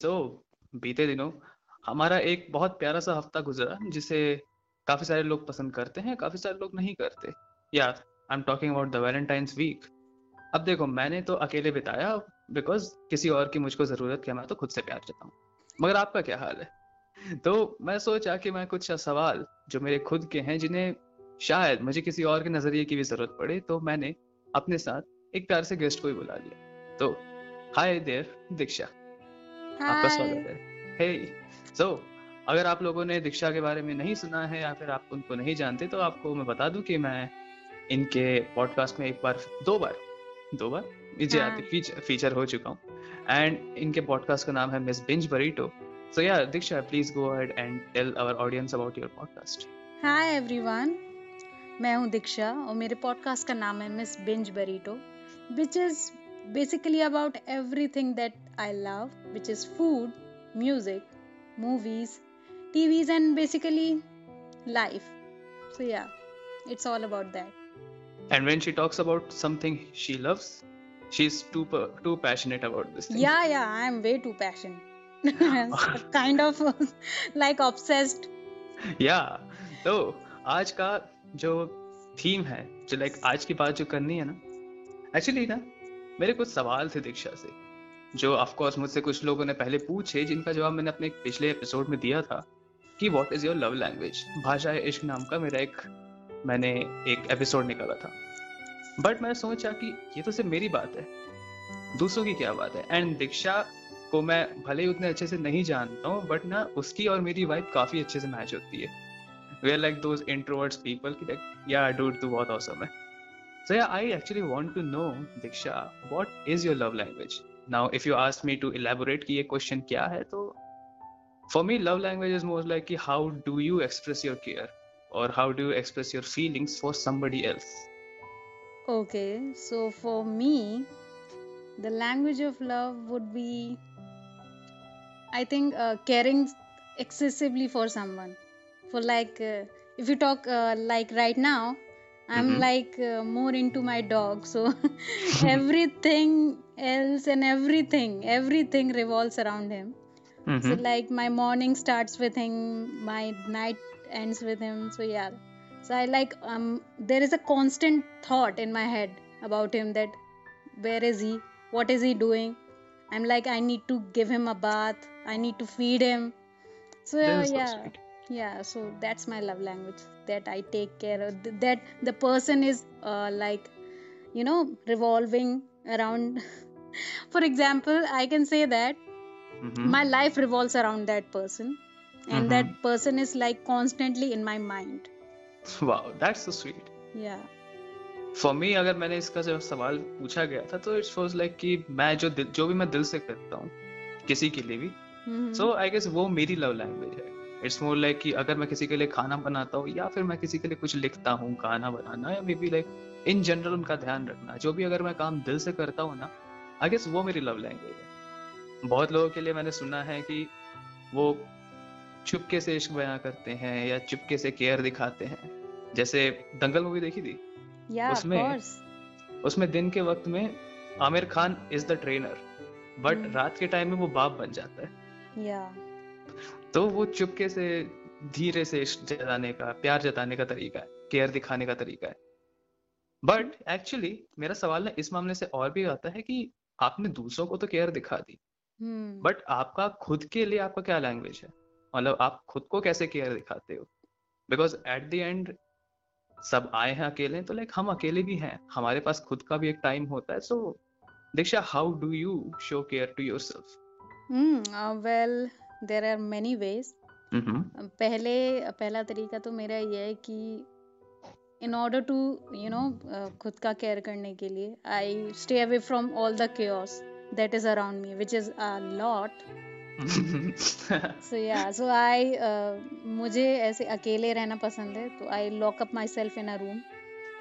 तो बीते दिनों हमारा एक बहुत प्यारा सा हफ़्ता गुजरा, जिसे काफ़ी सारे लोग पसंद करते हैं, काफ़ी सारे लोग नहीं करते। Yeah I am talking about the Valentine's week अब देखो, मैंने तो अकेले बिताया बिकॉज़ किसी और की मुझको ज़रूरत क्या मैं तो खुद से प्यार चाहता हूँ। मगर आपका क्या हाल है? तो मैं सोचा कि मैं कुछ सवाल, जो मेरे खुद के हैं, जिन्हें शायद मुझे किसी और के नज़रिए की भी ज़रूरत पड़े तो मैंने अपने साथ एक प्यार से गेस्ट को ही बुला लिया। तो हाय देयर दीक्षा। आपका स्वागत है। हे सो so, अगर आप लोगों ने दीक्षा के बारे में नहीं सुना है या फिर आप उनको नहीं जानते तो आपको मैं बता दूँ कि मैं इनके पॉडकास्ट में एक बार दो बार दो बार नीचे आती फीचर फीचर हो चुका हूँ। एंड इनके पॉडकास्ट का नाम है miss Binge Burrito so yeah Diksha please go ahead and tell our audience about your podcast hi everyone मैं हूँ दीक्षा और मेरे पॉडकास्ट का नाम है Miss Binge Burrito which is basically about everything that I love, which is food, music, movies, TVs, and basically life. So, yeah, it's all about that. And when she talks about something she loves, she's too too passionate about this thing. Yeah, yeah, I'm way too passionate. kind of like obsessed. Yeah. तो आज का जो theme है जो like आज की बात जो करनी है ना एक्चुअली ना मेरे कुछ सवाल थे दीक्षा से, जो ऑफकोर्स मुझसे कुछ लोगों ने पहले पूछे, जिनका जवाब मैंने अपने पिछले एपिसोड में दिया था, कि what is your love language भाषा इश्क नाम का मेरा एक, मैंने एक एपिसोड निकाला था। बट मैं सोचा कि ये तो सिर्फ़ मेरी बात है, दूसरों की क्या बात है? एंड दीक्षा को मैं भले ही उतने अच्छे से नहीं जानता हूँ बट ना उसकी और मेरी वाइफ काफ़ी अच्छे से मैच होती है। We are like those introverts people की लाइक या डूड तू बहुत औसम है। So yeah, I actually want to know, Diksha, what is your love language? Now, if you ask me to elaborate कि ये question क्या है तो for me love language is more like how do you express your care or how do you express your feelings for somebody else okay so for me the language of love would be i think uh, caring excessively for someone for like uh, if you talk uh, like right now i'm mm-hmm. like uh, more into my dog so everything else and everything everything revolves around him. Mm-hmm. so like my morning starts with him my night ends with him so yeah. So i like um there is a constant thought in my head about him that where is he? What is he doing? I'm like i need to give him a bath. I need to feed him. So yeah yeah so that's my love language that i take care of that the person is uh, like you know revolving around for example i can say that mm-hmm. my life revolves around that person and mm-hmm. that person is like constantly in my mind wow that's so sweet yeah for me अगर मैंने इसका जब सवाल पूछा गया था तो it's was like कि मैं जो दिल जो भी मैं दिल से करता हूँ किसी के लिए भी सो आई गेस वो मेरी लव लैंग्वेज है इट्स मोर लाइक कि अगर मैं किसी के लिए खाना बनाता हूँ या फिर मैं किसी के लिए कुछ लिखता हूँ गाना बनाना या maybe like in general उनका ध्यान रखना। जो भी अगर मैं काम दिल से करता हूँ ना आई गेस वो मेरी लव लैंग्वेज है। बहुत लोगों के लिए मैंने सुना है कि वो चुपके से इश्क बयां करते हैं या चुपके से केयर दिखाते हैं। जैसे दंगल मूवी देखी थी? Yeah, उसमें उसमें दिन के वक्त में Aamir Khan is the trainer but रात के टाइम में वो बाप बन जाता है। Yeah. तो वो चुपके से धीरे से जताने का प्यार जताने का तरीका है केयर दिखाने का तरीका है। बट एक्चुअली मेरा सवाल ना इस मामले से और भी आता है कि आपने दूसरों को तो केयर दिखा दी। But hmm. आपका खुद के लिए आपका क्या लैंग्वेज है? मतलब आप खुद को कैसे केयर दिखाते हो? बिकॉज़ एट द एंड सब आए हैं अकेले तो लाइक हम अकेले भी हैं। हमारे पास खुद का भी एक टाइम होता है so Diksha how do you show care to yourself well there are many ways पहले पहला तरीका तो मेरा ये है कि in order to you know खुद का केयर करने के लिए I stay away from all the cares that is around me which is a lot so yeah so I मुझे ऐसे अकेले रहना पसंद है तो I lock up myself in a room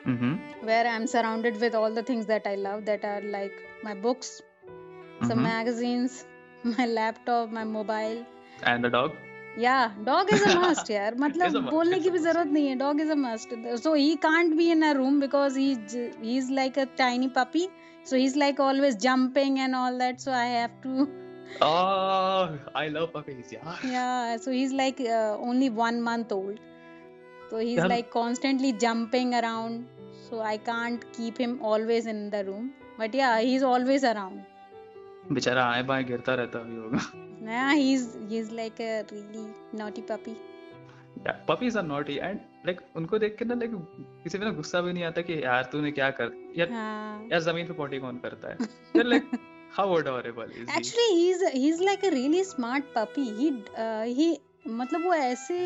where I'm surrounded with all the things that I love that are like my books, mm-hmm. some magazines, my laptop my mobile. And the dog? Yeah dog is a must yaar. Matlab bolne ki bhi zarurat nahi hai. Dog is a must. So he can't be in a room because he he's like a tiny puppy. So he's like always jumping and all that. So i have to oh i love puppies yeah yeah so he's like uh, only 1 month old. So he's yeah. like constantly jumping around. So i can't keep him always in the room. But yeah he's always around. बेचारा आए बाएँ गिरता रहता भी होगा Yeah, he's he's like a really naughty puppy. Puppies are naughty and like उनको देख के ना लाइक किसी पे ना गुस्सा भी नहीं आता कि यार तूने क्या कर यार हाँ. यार ज़मीन पे पॉटी कौन करता है यार like how adorable is he Actually, he's he's like a really smart puppy. He uh, he मतलब वो ऐसे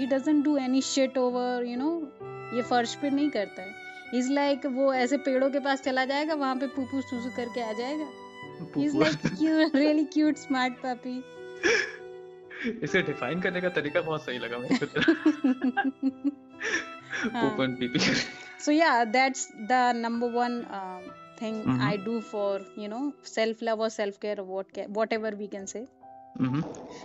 he doesn't do any shit over you know ये फर्श पे नहीं करता है. He's like वो ऐसे पेड़ों के पास चला जाएगा वहाँ पे पूपू सुसु करके आ जाएगा. He's like cute, really cute, smart puppy. इसे डिफाइन करने का तरीका बहुत सही लगा मेरे को तेरा हाँ. Open PP So yeah, that's the number one um, thing Mhm. I do for you know self love or self care or what ca- whatever we can say. Hmm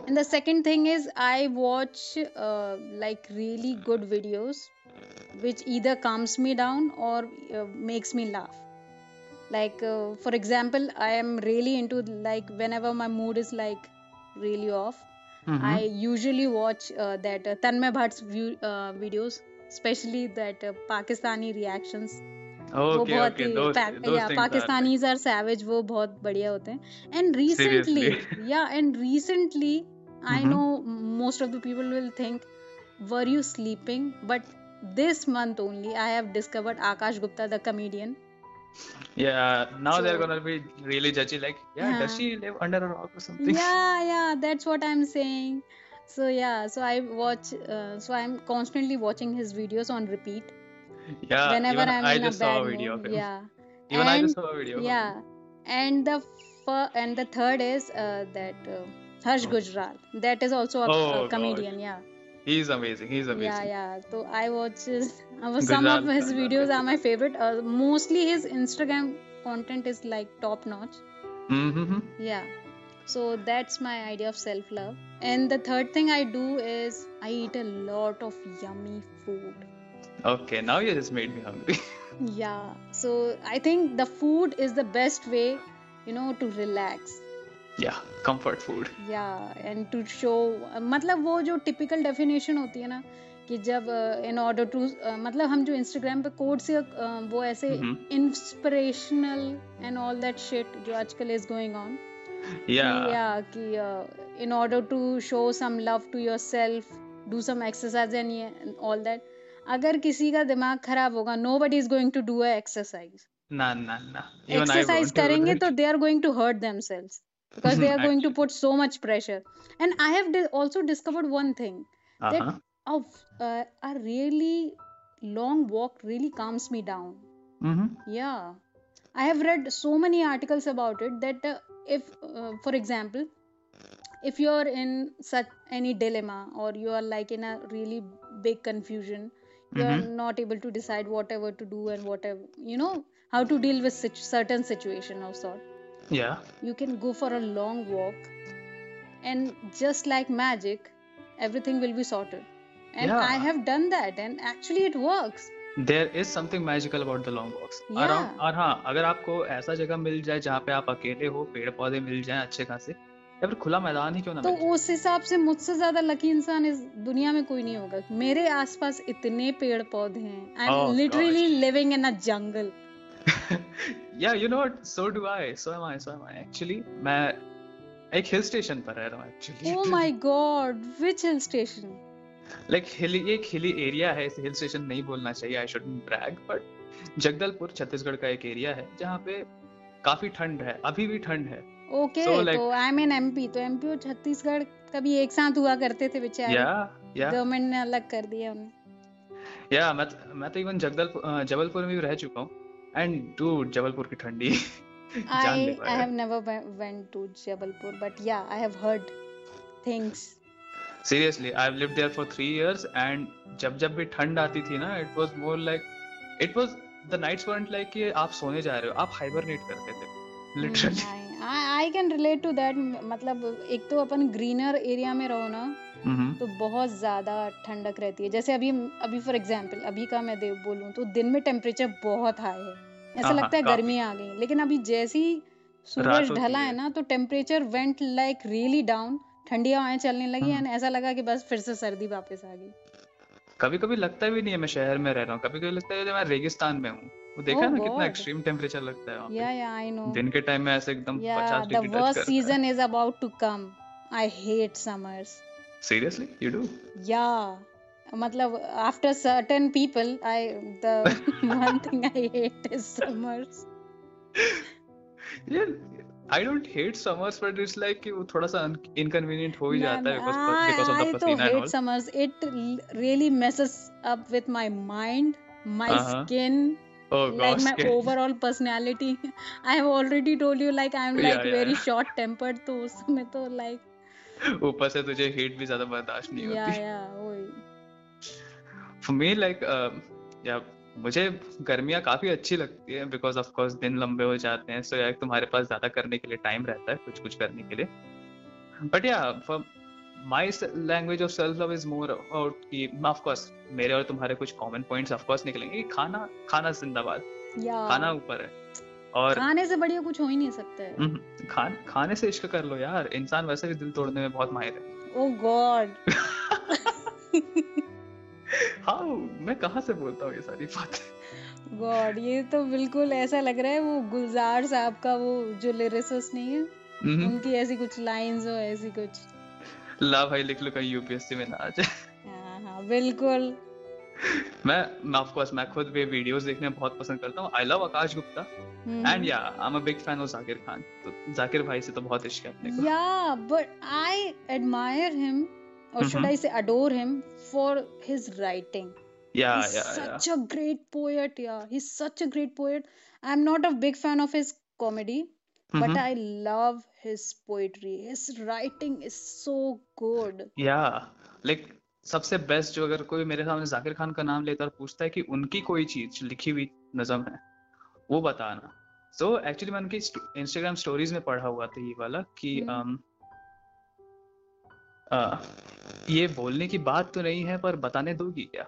And the second thing is I watch uh, like really good videos which either calms me down or uh, makes me laugh. Like uh, for example, I am really into like whenever my mood is like really off, hmm I usually watch uh, that uh, Tanmay Bhatt's view, uh, videos, especially that uh, Pakistani reactions. वो okay बहुत okay ही दोस पा- दोस या Pakistanis are savage वो बहुत बढ़िया होते हैं and recently Seriously. या and recently I Mhm. No most of the people will think were you sleeping but this month only i have discovered akash gupta the comedian Yeah, now they're gonna be really judgy. Like, yeah, does she live under a rock or something? yeah yeah that's what i'm saying so yeah so i watch uh, so i'm constantly watching his videos on repeat Yeah, whenever even i'm I in a just saw a video mood of him. yeah Even I just saw a video. yeah and the and the third is uh, that uh, harsh gujral that is also a, Oh, a God. comedian He's amazing. He's amazing. yeah. Yeah so i watch his, uh, some of his videos are my favorite. Uh, mostly his instagram content is like top notch Mm-hmm. yeah. So that's my idea of self love and the third thing i do is i eat a lot of yummy food. Okay, now you just made me hungry. yeah. So i think the food is the best way you know to relax yeah, comfort food. Yeah and to show मतलब वो जो typical definition होती है ना कि जब इन order to मतलब हम जो इंस्टाग्राम पे कोड से uh, वो ऐसे. Inspirational and all that shit जो आजकल is going on Yeah. Yeah कि in order to show some love to yourself do some exercise and all that अगर किसी का दिमाग खराब होगा nobody is going to do a exercise I exercise won't do करेंगे तो they are going to hurt themselves because they are going to put so much pressure and i have di- also discovered one thing Uh-huh. of uh, a really long walk really calms me down Mm-hmm. yeah i have read so many articles about it that uh, if uh, for example if you are in such any dilemma or you are like in a really big confusion you are Mhm. not able to decide whatever to do and whatever you know how to deal with such certain situation or sort Yeah. you can go for a long walk and just like magic everything will be sorted and Yeah. i have done that and actually it works There is something magical about the long walks. Yeah. Around, और हाँ अगर आपको ऐसा जगह मिल जाए जहाँ पे आप अकेले हो पेड़ पौधे मिल जाएँ अच्छे खासे या फिर खुला मैदान ही क्यों ना तो उस हिसाब से मुझसे ज़्यादा लकी इंसान इस दुनिया में कोई नहीं होगा मेरे आसपास इतने पेड़ पौधे हैं I Oh, am literally living in a jungle yeah you know what? So do I. So am I so am I. Actually मैं एक हिल स्टेशन पर रह रहा हूँ actually oh my god which hill station like hilly एक hilly area है इसे हिल station नहीं बोलना चाहिए I shouldn't brag but Jagdalpur Chhattisgarh का एक एरिया है जहाँ पे काफ़ी ठंड है अभी भी ठंड है। ओके So, like- तो आई एम इन एमपी तो एमपी और छत्तीसगढ़ कभी एक साथ हुआ करते थे बेचारे। या या गवर्नमेंट ने अलग कर दिया उन्हें या मैं मैं तो इवन जगदलपुर जबलपुर में भी रह चुका हूँ। एंड डूड जबलपुर की ठंडी I I have never we- went to Jabalpur, but yeah, I have heard things. Seriously I lived there for three years and जब जब भी ठंड आती थी ना it was more like it was the nights weren't like कि आप सोने जा रहे हो आप हाइबरनेट करते थे literally I, I can relate to that. मतलब एक तो अपन ग्रीनर एरिया में रहो ना तो बहुत ज़्यादा ठंडक रहती है। जैसे अभी अभी फॉर एग्ज़ाम्पल अभी का मैं दे बोलूँ तो दिन में टेम्परेचर बहुत हाई है। ऐसा हाँ, लगता है गर्मी आ गई। लेकिन अभी जैसी सूरज ढला है। है ना तो temperature went like really down ठंडी हवाएँ चलने लगी हम्म। एंड ऐसा लगा कि बस फिर से सर्दी वापस आ गई। कभी कभी लगता भी नहीं है मैं शहर में रह रहा हूँ। कभी कभी लगता है मैं रेगिस्तान में हूँ। वो देखा है ना कितना एक्सट्रीम टेम्परेचर लगता है या या आई नो दिन के टाइम में ऐसे एकदम पचास डिग्री टच करता है। Season is about to come I hate summers seriously you do या मतलब after certain people I the one thing I hate is summers यार I don't hate summers but it's like कि वो थोड़ा सा inconvenient हो ही No, जाता no, है because I because of I the तो पसीना and hate all summers. It l- really messes up with my mind, my हाँ हाँ skin, oh like gosh my के overall personality. I have already told you like I'm या like या very short tempered तो उस समय तो like ऊपर से तुझे हीट भी ज़्यादा बर्दाश्त नहीं होती। Yeah वही। फॉर मी लाइक या मुझे गर्मियाँ काफ़ी अच्छी लगती है बिकॉज़ ऑफ़ कोर्स दिन लंबे हो जाते हैं सो so, यार तुम्हारे पास ज़्यादा करने के लिए टाइम रहता है कुछ कुछ करने के लिए। But yeah for my language of self love is more about कि ऑफ़ कोर्स मेरे और तुम्हारे कुछ कॉमन पॉइंट्स ऑफ़ कोर्स निकलेंगे। खाना खाना जिंदाबाद। खाना ऊपर है। और खाने से बढ़िया कुछ हो ही नहीं सकता है। हम्म, खान खाने से इश्क कर लो यार। इंसान वैसे भी दिल तोड़ने में बहुत माहिर है। Oh god. हाँ मैं कहाँ से बोलता हूँ ये सारी बातें? God ये तो बिल्कुल ऐसा लग रहा है वो गुलजार साहब का वो जो लिरिसिस्ट नहीं है हम्म, उनकी ऐसी कुछ लाइंस हो ऐसी कुछ। ला भाई लिख लो कहीं यूपीएससी में ना आ जाए। हाँ हाँ बिल्कुल। मैं मैं ऑफ़ कोर्स मैं खुद वे वीडियोस देखने बहुत पसंद करता हूँ। I love Akash Gupta and yeah I am a big fan of Zakir Khan तो जाकिर भाई से तो बहुत इश्क है अपने को। Yeah but I admire him और should I say adore him for his writing yeah yeah such a great poet yeah he such a great poet I am not a big fan of his comedy but I love his poetry his writing is so good yeah like सबसे best जो अगर कोई मेरे सामने जाकिर खान का नाम लेता और पूछता है कि उनकी कोई चीज़ लिखी हुई नज़म है वो बताना। सो so, एक्चुअली मैं उनकी इंस्टाग्राम स्टोरीज में पढ़ा हुआ था ये वाला कि हम्म। um, आ, ये बोलने की बात तो नहीं है पर बताने दोगी क्या?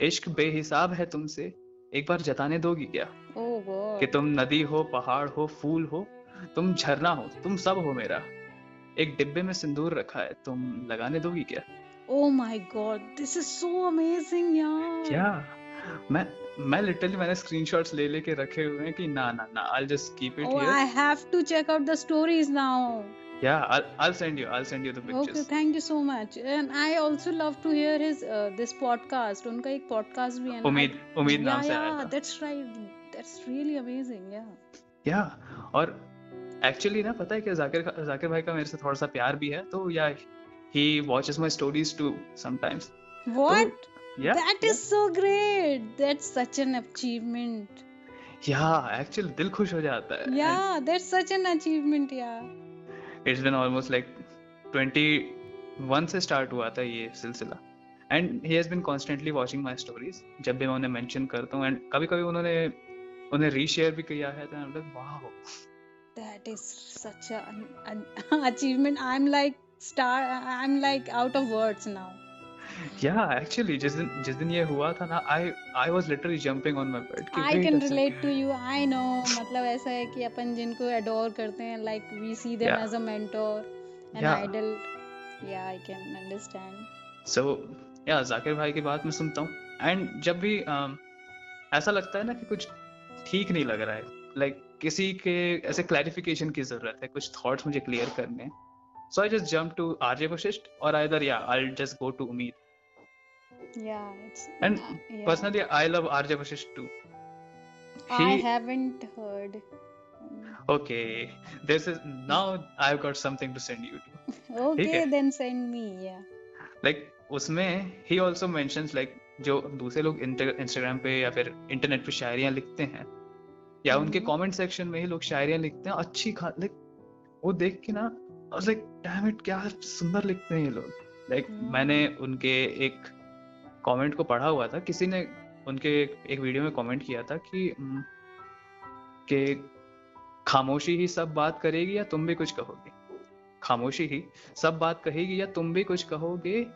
इश्क बेहिसाब है तुमसे एक बार जताने दोगी क्या? Oh कि तुम नदी हो पहाड़ हो फूल हो तुम झरना हो तुम सब हो मेरा। एक डिब्बे में सिंदूर रखा है तुम लगाने दोगी क्या? Oh my God. This is so amazing, yeah. क्या मैं मैं लिटरली मैंने स्क्रीनशॉट्स ले लेके रखे हुए हैं कि ना ना ना I'll just keep it Oh, here I have to check out the stories now. yeah I'll, I'll send you I'll send you the pictures. Okay, thank you so much. And I also love to hear his uh, this podcast. उनका एक podcast भी है ना. उम्मीद उम्मीद नाम से आया yeah, था that's right. That's really amazing. Yeah. या और एक्चुअली ना पता है क्या जाकिर जाकिर भाई का मेरे से थोड़ा सा प्यार भी है तो yeah he watches my stories too sometimes तो What? Yeah That is so great. That's such an achievement. Yeah actually दिल खुश हो जाता है and Yeah, that's such an achievement. Yeah. It's been almost like 21 से स्टार्ट हुआ था ये सिलसिला and he has been constantly watching my stories जब भी मैं उन्हें मेंशन करता हूँ एंड कभी कभी उन्होंने उन्हें रीशेयर भी किया है तो I like wow That is such a an, like star. I'm like out of words now. Yeah actually जिस दिन जिस दिन ये हुआ था ना I I was literally jumping on my bed कि I wait can a relate to you. I know. मतलब ऐसा है कि अपन जिनको adore करते हैं, like we see them या as a mentor, an या idol. Yeah, I can understand. सो या जाकिर भाई की बात मैं सुनता हूँ एंड जब भी um, ऐसा लगता है ना कि कुछ ठीक नहीं लग रहा है लाइक like, किसी के ऐसे क्लैरिफिकेशन की ज़रूरत है कुछ थॉट्स मुझे क्लियर करने हैं so I just jump to RJ Vashishth और आइदर या आई जस्ट गो टू उम्मीद Yeah, it's uh, yeah. Personally I love RJ Vashishth too I haven't heard. Okay this is now i've got something to send you to Okay, then send me. Yeah. Like उसमें ही also mentions like जो दूसरे लोग Instagram पे या फिर internet पे शायरियाँ लिखते हैं या उनके हम्म कमेंट सेक्शन में ही लोग शायरियाँ लिखते हैं अच्छी खा लाइक वो देख के ना लाइक डैम इट क्या सुंदर लिखते हैं ये लोग? लाइक हम्म मैंने उनके एक कमेंट को पढ़ा हुआ था। किसी ने उनके एक वीडियो में कमेंट किया था कि हम्म, कि खामोशी ही सब बात करेगी या तुम भी कुछ कहोगे? खामोशी ही सब बात कहेगी या तुम भी कुछ कहोगे?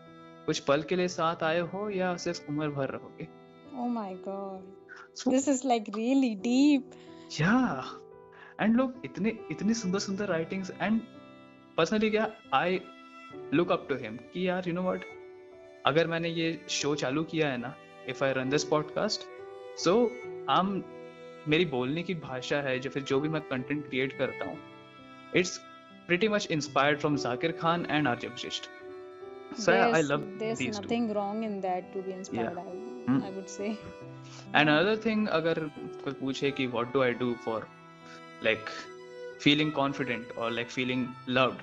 कुछ पल के लिए साथ आए हो या सिर्फ़ उम्र भर रहोगे? Oh my God. So This is like really deep. Yeah and लोग इतने इतनी सुंदर सुंदर राइटिंग्स एंड पर्सनली क्या I look up to him कि यार यू नो व्हाट अगर मैंने ये शो चालू किया है ना if I run this podcast so um मेरी बोलने की भाषा है जो फिर जो भी मैं कंटेंट क्रिएट करता हूँ it's pretty much inspired from Zakir Khan and Arjun Vashist. So yeah, I love there's these nothing wrong in that to be inspired. Yeah. I, Hmm. I would say. And another thing, अगर कोई पूछे कि what do I do for like feeling confident or like feeling loved.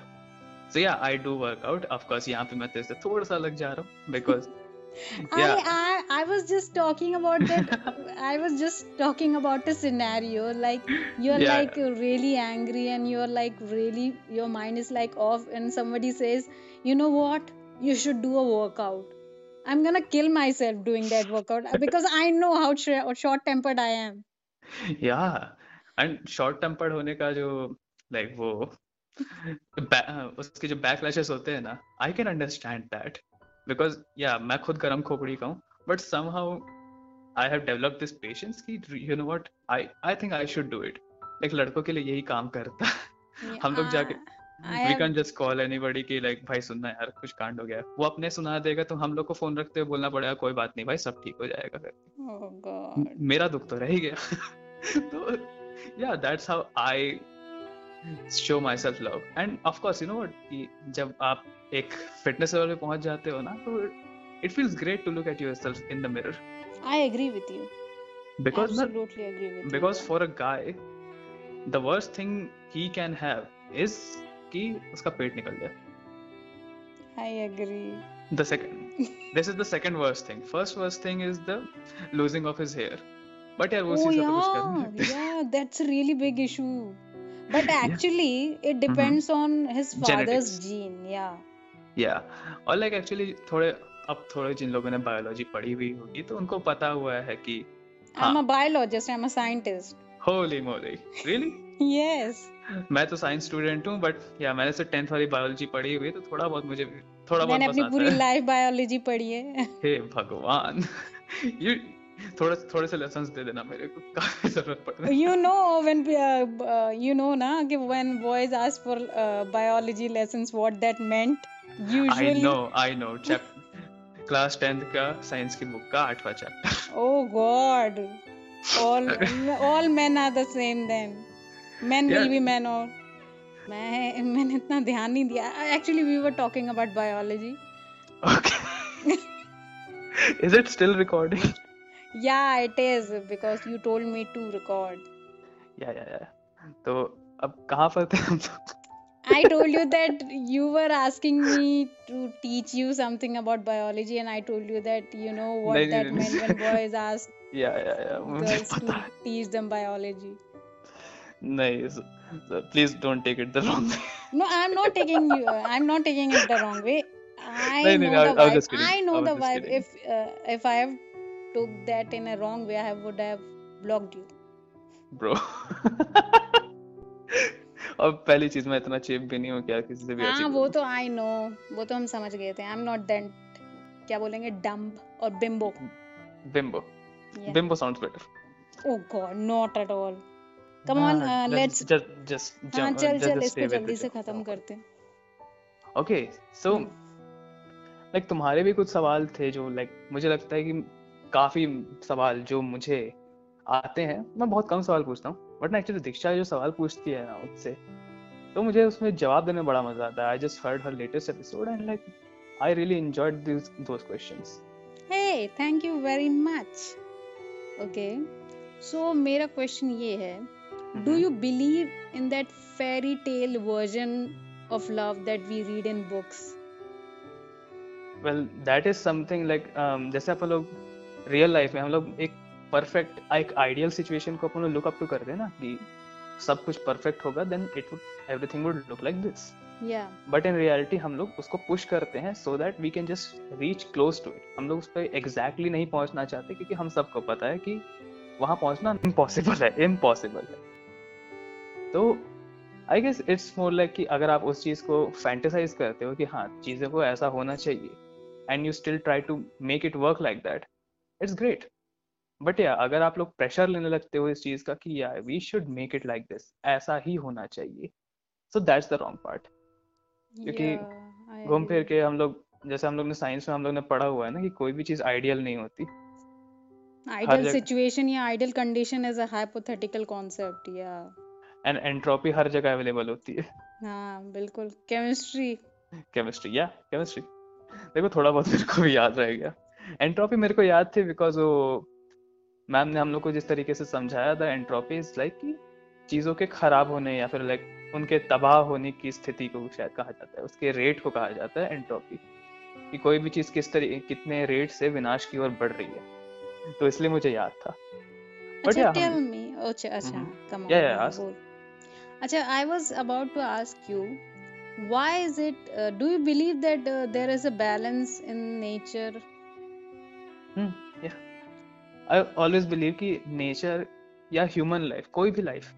So yeah, I do work out. Of course, यहाँ पे मैं तेरे से थोड़ा सा अलग जा रहा हूँ because yeah. I, I I was just talking about that. I was just talking about a scenario like you're Yeah. like really angry and you're like really your mind is like off and somebody says, you know what, you should do a workout. I'm gonna kill myself doing that workout because I know how short tempered I am. yeah and short tempered होने का जो like वो उसके जो backlashes होते हैं ना I can understand that because yeah मैं खुद गरम खोपड़ी का हूँ but somehow I have developed this patience कि you know what I I think I should do it like लड़कों के लिए यही काम करता है। हम लोग जाके we can just call anybody की लाइक भाई सुनना यार कुछ कांड हो गया वो अपने सुना देगा तो हम लोग को फ़ोन रखते हुए बोलना पड़ेगा कोई बात नहीं भाई सब ठीक हो जाएगा फिर। Oh god. मेरा दुख तो रह ही गया। तो या that's how I show my self love and of course you know कि जब आप एक फिटनेस लेवल पे पहुंच जाते हो ना तो it feels great to look at yourself in the mirror I agree with you. Because ना Absolutely agree with you. Because yeah. For a guy the worst thing he can have is कि उसका पेट निकल जाए I agree. the second this is the second worst thing first worst thing is the losing of his hair but यार वो Oh चीज़ का तो कुछ कर नहीं yeah, सकते yeah, that's a really big issue. But actually, yeah. it depends mm-hmm. on his father's Genetics. gene. Yeah. या और लाइक एक्चुअली थोड़े अब थोड़े जिन लोगों ने बायोलॉजी पढ़ी हुई होगी तो उनको पता हुआ है कि I'm हाँ a biologist. I'm a scientist. Holy moly really Yes. मैं तो साइंस स्टूडेंट हूँ बट या मैंने से टेंथ वाली बायोलॉजी पढ़ी हुई है तो थोड़ा बहुत मुझे थोड़ा बहुत मैंने अपनी पूरी लाइफ बायोलॉजी पढ़ी है हे भगवान ये थोड़े थोड़े से लेसन दे देना मेरे को। काफ़ी ज़रूरत पड़ you know when you know ना कि when boys ask for biology lesson what that meant usually I know I know class tenth का साइंस की बुक का आठवां chapter oh God all all men are the same then men will be men और मैं मैंने इतना ध्यान नहीं दिया। Actually we were talking about biology okay is it still recording या it is because you told me to record या या या तो अब कहाँ पर थे हम लोग? I told you that you were asking me to teach you something about biology, and I told you that you know what नहीं, that नहीं, meant when boys ask या या या मुझे girls पता to है teach them biology. नहीं please don't take it the wrong No, I'm not taking you. I'm not taking it the wrong way. I नहीं, नहीं, know I- the I was vibe. just kidding. I know I was the just vibe. kidding. If uh, if I have took that in a wrong way, I would have blocked you. Bro और पहली चीज़ मैं इतना cheap भी नहीं हूँ क्या किसी से भी हाँ वो तो आई नो वो तो हम समझ गए थे आई एम नॉट दैट क्या बोलेंगे डम्ब और bimbo bimbo Yeah. Bimbo sounds better Oh God, not at all. Come on, uh, let's. Just just हाँ चल चल इसको जल्दी से खत्म करते हैं ओके सो। लाइक तुम्हारे भी कुछ सवाल थे जो लाइक मुझे लगता है कि काफ़ी सवाल जो मुझे आते हैं मैं बहुत कम सवाल पूछता हूँ बट ना एक्चुअली दीक्षा जो सवाल पूछती है ना उससे तो मुझे उसमें जवाब देने में बड़ा मज़ा आता है I just heard her latest episode and like I really enjoyed this those questions Hey, thank you very much. Okay, so मेरा क्वेश्चन ये है Do you believe in that fairy tale version of love that we read in books? Well that is something like जैसे अपन लोग real life में हम लोग एक परफेक्ट एक आइडियल सिचुएशन को अपन लोग लुक अप टू करते हैं ना कि सब कुछ परफेक्ट होगा then it would everything would look like this Yeah, but in reality हम लोग उसको पुश करते हैं so that we can just reach close to it हम लोग उस पर एग्जैक्टली नहीं पहुँचना चाहते क्योंकि हम सबको पता है कि वहाँ पहुँचना इम्पॉसिबल है इम्पॉसिबल है. तो I guess it's more like कि अगर आप उस चीज़ को फैंटेसाइज करते हो कि हाँ चीज़ों को ऐसा होना चाहिए and you still try to make it work like that it's great but yeah अगर आप लोग प्रेशर लेने लगते हो इस चीज़ का कि yeah we should make it like this ऐसा ही होना चाहिए। So that's the wrong part क्योंकि घूम फिर के हम लोग जैसे हम लोग ने साइंस में हम लोग ने पढ़ा हुआ है ना कि कोई भी चीज़ आइडियल नहीं होती। जगह situation या ideal condition is a hypothetical concept yeah. And entropy हर जगह अवेलेबल होती है। हाँ बिल्कुल। केमिस्ट्री केमिस्ट्री या केमिस्ट्री देखो थोड़ा बहुत मेरे को भी याद रह गया। एंट्रोपी मेरे को याद थी बिकॉज़ वो मैम ने हम लोग को जिस तरीके से समझाया था एंट्रोपी इज़ लाइक कि चीज़ों के खराब होने या फिर लाइक उनके तबाह होने की स्थिति को शायद कहा जाता है। उसके रेट को कहा जाता है एंट्रोपी कि कोई भी चीज़ किस तरीके कितने रेट से विनाश की ओर बढ़ रही है। तो इसलिए मुझे याद था। अच्छा या टेल मी अच्छा अच्छा कम ऑन अच्छा I was about to ask you why is it uh, do you believe that uh, there is a balance in nature? Hmm yeah I always believe कि नेचर या human life कोई भी life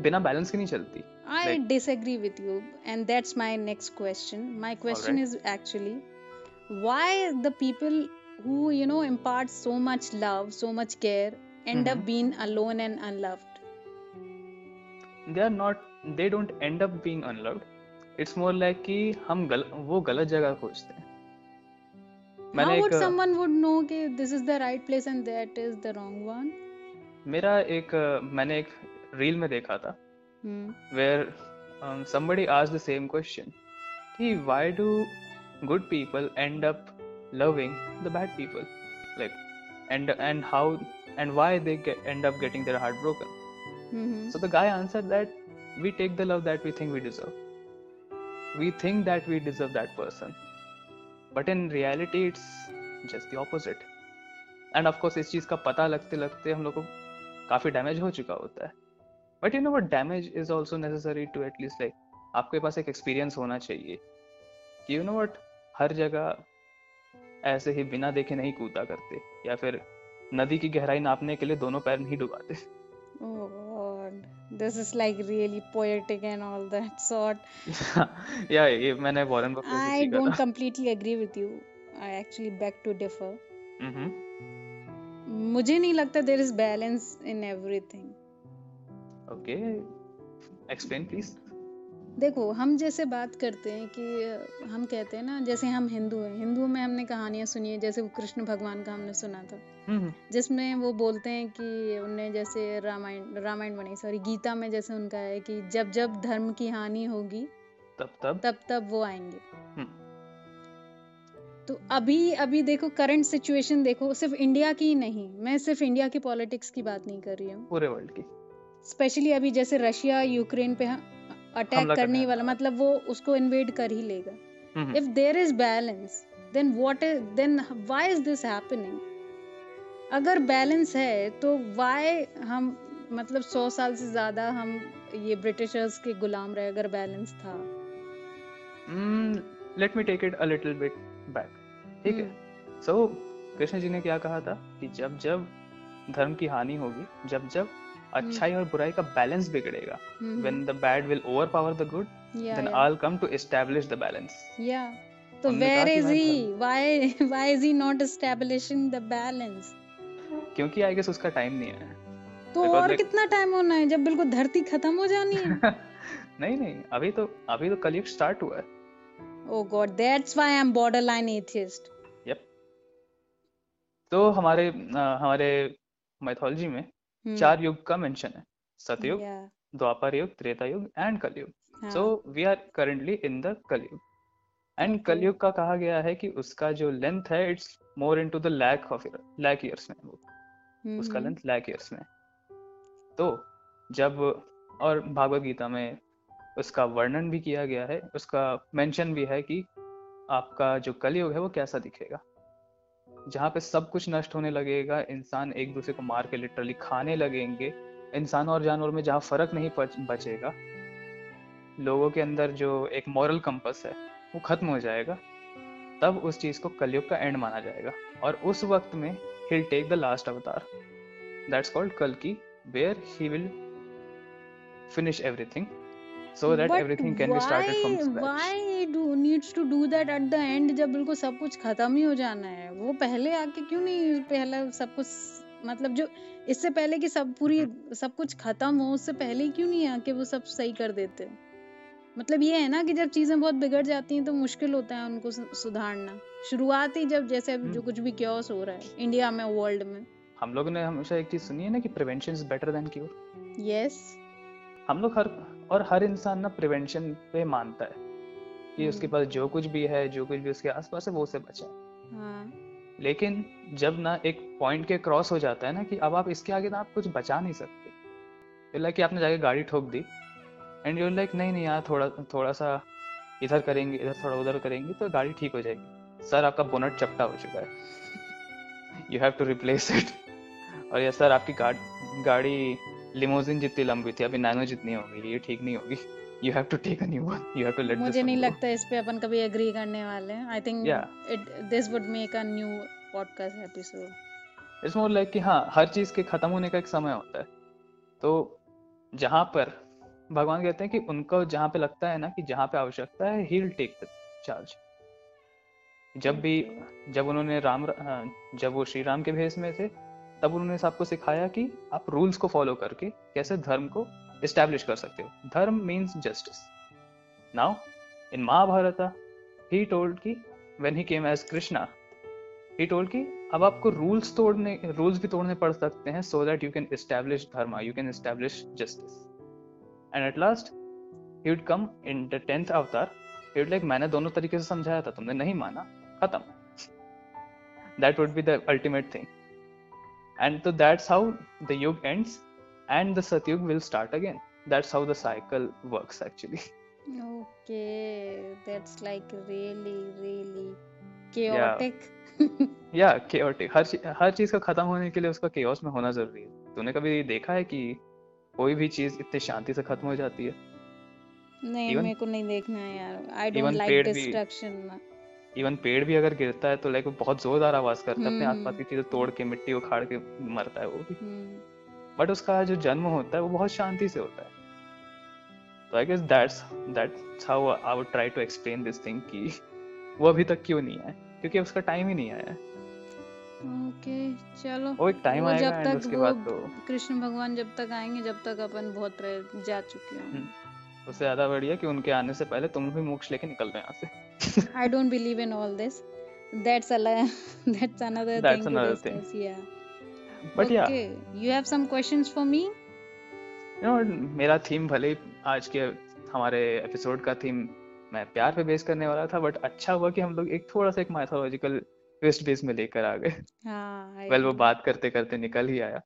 बिना balance के नहीं चलती I disagree with you and that's my next question my question is actually why the people who you know impart so much love so much care end up being alone and unloved they are not they don't end up being unloved it's more like कि हम गल, वो गलत जगह खोजते हैं। मैंने How would someone would know that this is the right place and that is the wrong one? मेरा एक मैंने एक रील में देखा था Hmm. where um, somebody asked the same question कि why do good people end up loving the bad people like and and how and why they get, end up getting their heart broken Mm-hmm. so the guy answered that we take the love that we think we deserve we think that we deserve that person in reality, it's just the opposite. And of course, इस चीज़ का पता लगते लगते हम लोग को काफ़ी डैमेज हो चुका होता है. But you know what damage is also necessary to at least like आपके पास एक एक्सपीरियंस होना चाहिए. कि यू नो वट हर जगह ऐसे ही बिना देखे नहीं कूदा करते. या फिर नदी की गहराई नापने के लिए दोनों पैर नहीं डुबाते. Oh this is like really poetic and all that sort. या ये मैंने वॉरेन बफेट से I सीखा don't था completely agree with you. I actually beg to differ. हम्म मुझे नहीं लगता there is balance in everything. Okay explain please देखो हम जैसे बात करते हैं कि हम कहते हैं ना जैसे हम हिंदू हैं हिंदुओं में हमने कहानियाँ सुनी है जैसे वो कृष्ण भगवान का हमने सुना था। हम्म जिसमें वो बोलते हैं कि उनने जैसे रामायण रामायण बनी सॉरी गीता में जैसे उनका है कि जब जब धर्म की हानि होगी तब तब? तब तब वो आएँगे। हम्म। तो अभी अभी देखो करंट सिचुएशन देखो सिर्फ़ इंडिया की ही नहीं मैं सिर्फ़ इंडिया की पॉलिटिक्स की बात नहीं कर रही हूँ। पूरे वर्ल्ड की। स्पेशली अभी जैसे रशिया यूक्रेन पे अटैक करने ही वाला। मतलब वो उसको इन्वेड कर ही लेगा। if there is balance then what is then why is this happening? अगर बैलेंस है तो why हम मतलब सौ साल से ज़्यादा हम ये ब्रिटिशर्स के गुलाम रहे अगर बैलेंस था? Let me take it a little bit back ठीक है? सो कृष्ण जी ने क्या कहा था कि जब जब धर्म की हानि होगी जब जब अच्छाई हम्म। और बुराई का बैलेंस बिगड़ेगा। When the bad will overpower the good then I come to establish the balance yeah तो where is he why why is he not establishing the balance क्योंकि आई गेस उसका टाइम नहीं है तो और कितना टाइम होना है? जब बिल्कुल धरती खत्म हो जानी है। नहीं नहीं अभी तो अभी तो कलयुग स्टार्ट हुआ है। ओह God that's why I am borderline atheist तो हमारे आ, हमारे मैथोलॉजी में चार युग का मेंशन है। सतयुग द्वापर युग Treta yug and Kalyug. So we are currently in the Kalyug. And Kalyug का कहा गया है कि उसका जो लेंथ है it's more into the lakh of lakh years में वो। उसका लेंथ लैक ईयर्स में। तो जब और भागवत गीता में उसका वर्णन भी किया गया है उसका मेंशन भी है कि आपका जो कलयुग है वो कैसा दिखेगा। जहाँ पे सब कुछ नष्ट होने लगेगा इंसान एक दूसरे को मार के लिटरली खाने लगेंगे। इंसान और जानवर में जहाँ फ़र्क नहीं बचेगा लोगों के अंदर जो एक मॉरल कंपस है वो खत्म हो जाएगा। तब उस चीज़ को कलयुग का एंड माना जाएगा। और उस वक्त में he'll take the last avatar that's called कल्कि where he will finish everything so that But everything can be started from why scratch. why needs to do that at the end जब बिल्कुल सब कुछ खत्म ही हो जाना है। वो पहले आके क्यों नहीं पहले सब कुछ मतलब जो इससे पहले कि सब पूरी सब कुछ खत्म हो उससे पहले ही क्यों नहीं आके वो सब सही कर देते? मतलब ये है ना कि जब चीज़ें बहुत बिगड़ जाती हैं तो मुश्किल होता है उनको सुधारना। शुरुआत ही जब जैसे अभी जो हम्म। कुछ भी क्योस हो रहा है इंडिया में वर्ल्ड में। हम लोगों ने हमेशा एक चीज़ सुनी है ना कि prevention is better than cure yes हम लोग हर और हर इंसान ना प्रिवेंशन पे मानता है। कि उसके। पास जो कुछ भी है जो कुछ भी उसके आसपास है वो उसे बचा हाँ। लेकिन जब ना एक पॉइंट के क्रॉस हो जाता है ना कि अब आप इसके आगे ना आप कुछ बचा नहीं सकते। लाइक कि आपने जाके गाड़ी ठोक दी एंड यूर लाइक नहीं नहीं यार थोड़ा थोड़ा सा इधर करेंगे इधर थोड़ा उधर करेंगे तो गाड़ी ठीक हो जाएगी। सर आपका बोनट चपटा हो चुका है। You have to replace it और या सर आपकी गा, गाड़ी लिमोजिन जितनी लंबी थी अभी नैनो जितनी हो गई ये ठीक नहीं होगी। You have to take a new one you have to let मुझे नहीं लगता इस पे अपन कभी एग्री करने वाले हैं. I think. It this would make a new podcast episode it's more like कि हाँ हर चीज़ के खत्म होने का एक समय होता है। तो जहाँ पर भगवान कहते हैं कि उनको जहाँ पे लगता है ना कि जहाँ पे आवश्यकता है he will take the charge जब भी जब उन्होंने राम हाँ, जब वो श्री राम के भेष में थे तब उन्होंने सबको सिखाया कि आप रूल्स को फॉलो करके कैसे धर्म को एस्टेब्लिश कर सकते हो dharma means justice now in Mahabharata he told कि when he came as Krishna he told कि अब आपको रूल्स तोड़ने रूल्स भी तोड़ने पड़ सकते हैं so that you can establish dharma you can establish justice and at last he would come in the tenth avatar he would like मैंने दोनों तरीके से समझाया था, तुमने नहीं माना, खत्म. That would be the ultimate thing and तो that's how the yug ends and the Satyug will start again that's how the cycle works actually Okay, that's like really, really chaotic. Yeah chaotic. हर चीज़ हर चीज़ का खत्म होने के लिए उसका chaos में होना ज़रूरी है। तूने कभी देखा है कि कोई भी चीज़ इतनी शांति से खत्म हो जाती है? नहीं Even- मेरे को नहीं देखना है यार। Even don't like destruction even पेड़ भी अगर गिरता है तो लाइक बहुत जोरदार आवाज़ करता है अपने हम्म। आसपास की चीज़ें तोड़ के मिट्टी उखाड़ के मरता है वो भी। हम्म। बट उसका जो जन्म होता है वो बहुत शांति से होता है। तो I guess that's that's how I would try to explain this thing कि वो अभी तक क्यों नहीं आया? क्योंकि उसका टाइम ही नहीं आया। है ओके चलो। वो एक टाइम आएगा जब तक उसके बाद तो कृष्ण भगवान जब तक आएँगे जब तक अपन बहुत जा चुके हैं हम्म, उससे ज़्यादा बढ़िया कि उनके आने से पहले तुम भी मोक्ष लेके निकल रहे यहाँ से। Don't believe in all this. That's a that's another That's thing to another thing. Yeah. या okay. You have some questions for me? You know मेरा थीम भले ही आज के हमारे एपिसोड का थीम मैं प्यार पे बेस करने वाला था बट अच्छा हुआ कि हम लोग एक थोड़ा सा एक माइथोलॉजिकल ट्विस्ट बेस में लेकर आ गए हाँ. वेल वो बात करते करते निकल ही आया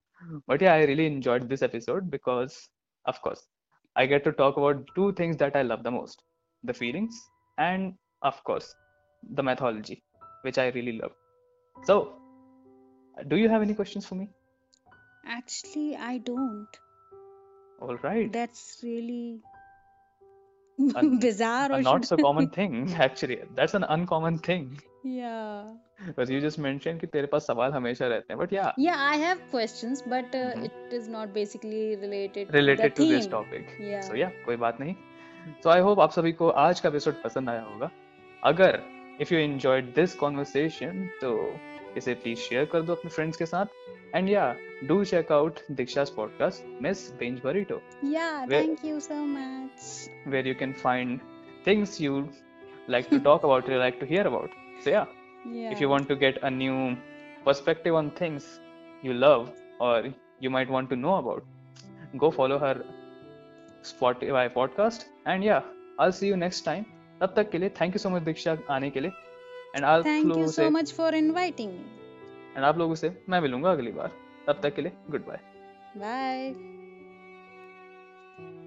but I really enjoyed this episode because of course I get to talk about two things that I love the most the feelings and of course the mythology which I really love. So, do you have any questions for me? Actually, I don't. All right. That's really Un- bizarre or not so common thing, actually. That's an uncommon thing. yeah. Because you just mentioned कि तेरे पास सवाल हमेशा रहते हैं. But yeah, Yeah, I have questions, but uh, Mhm. it is not basically related related to to the this topic. Yeah. So yeah, कोई बात नहीं. So I hope आप सभी को आज का एपिसोड पसंद आया होगा. अगर if you enjoyed this conversation, तो इसे प्लीज़ शेयर कर दो अपने फ्रेंड्स के साथ। And yeah do check out Diksha podcast miss Benz burrito yeah thank you so much where you can find things you like to talk about you like to hear about so yeah if you want to get a new perspective on things you love और you might want to know about go follow her Spotify podcast and yeah I will see you next time तब तक के लिए thank you so much Diksha आने के लिए। And आप thank you so much for inviting me and आप लोगों से मैं मिलूँगा अगली बार। तब तक के लिए गुड बाय Bye.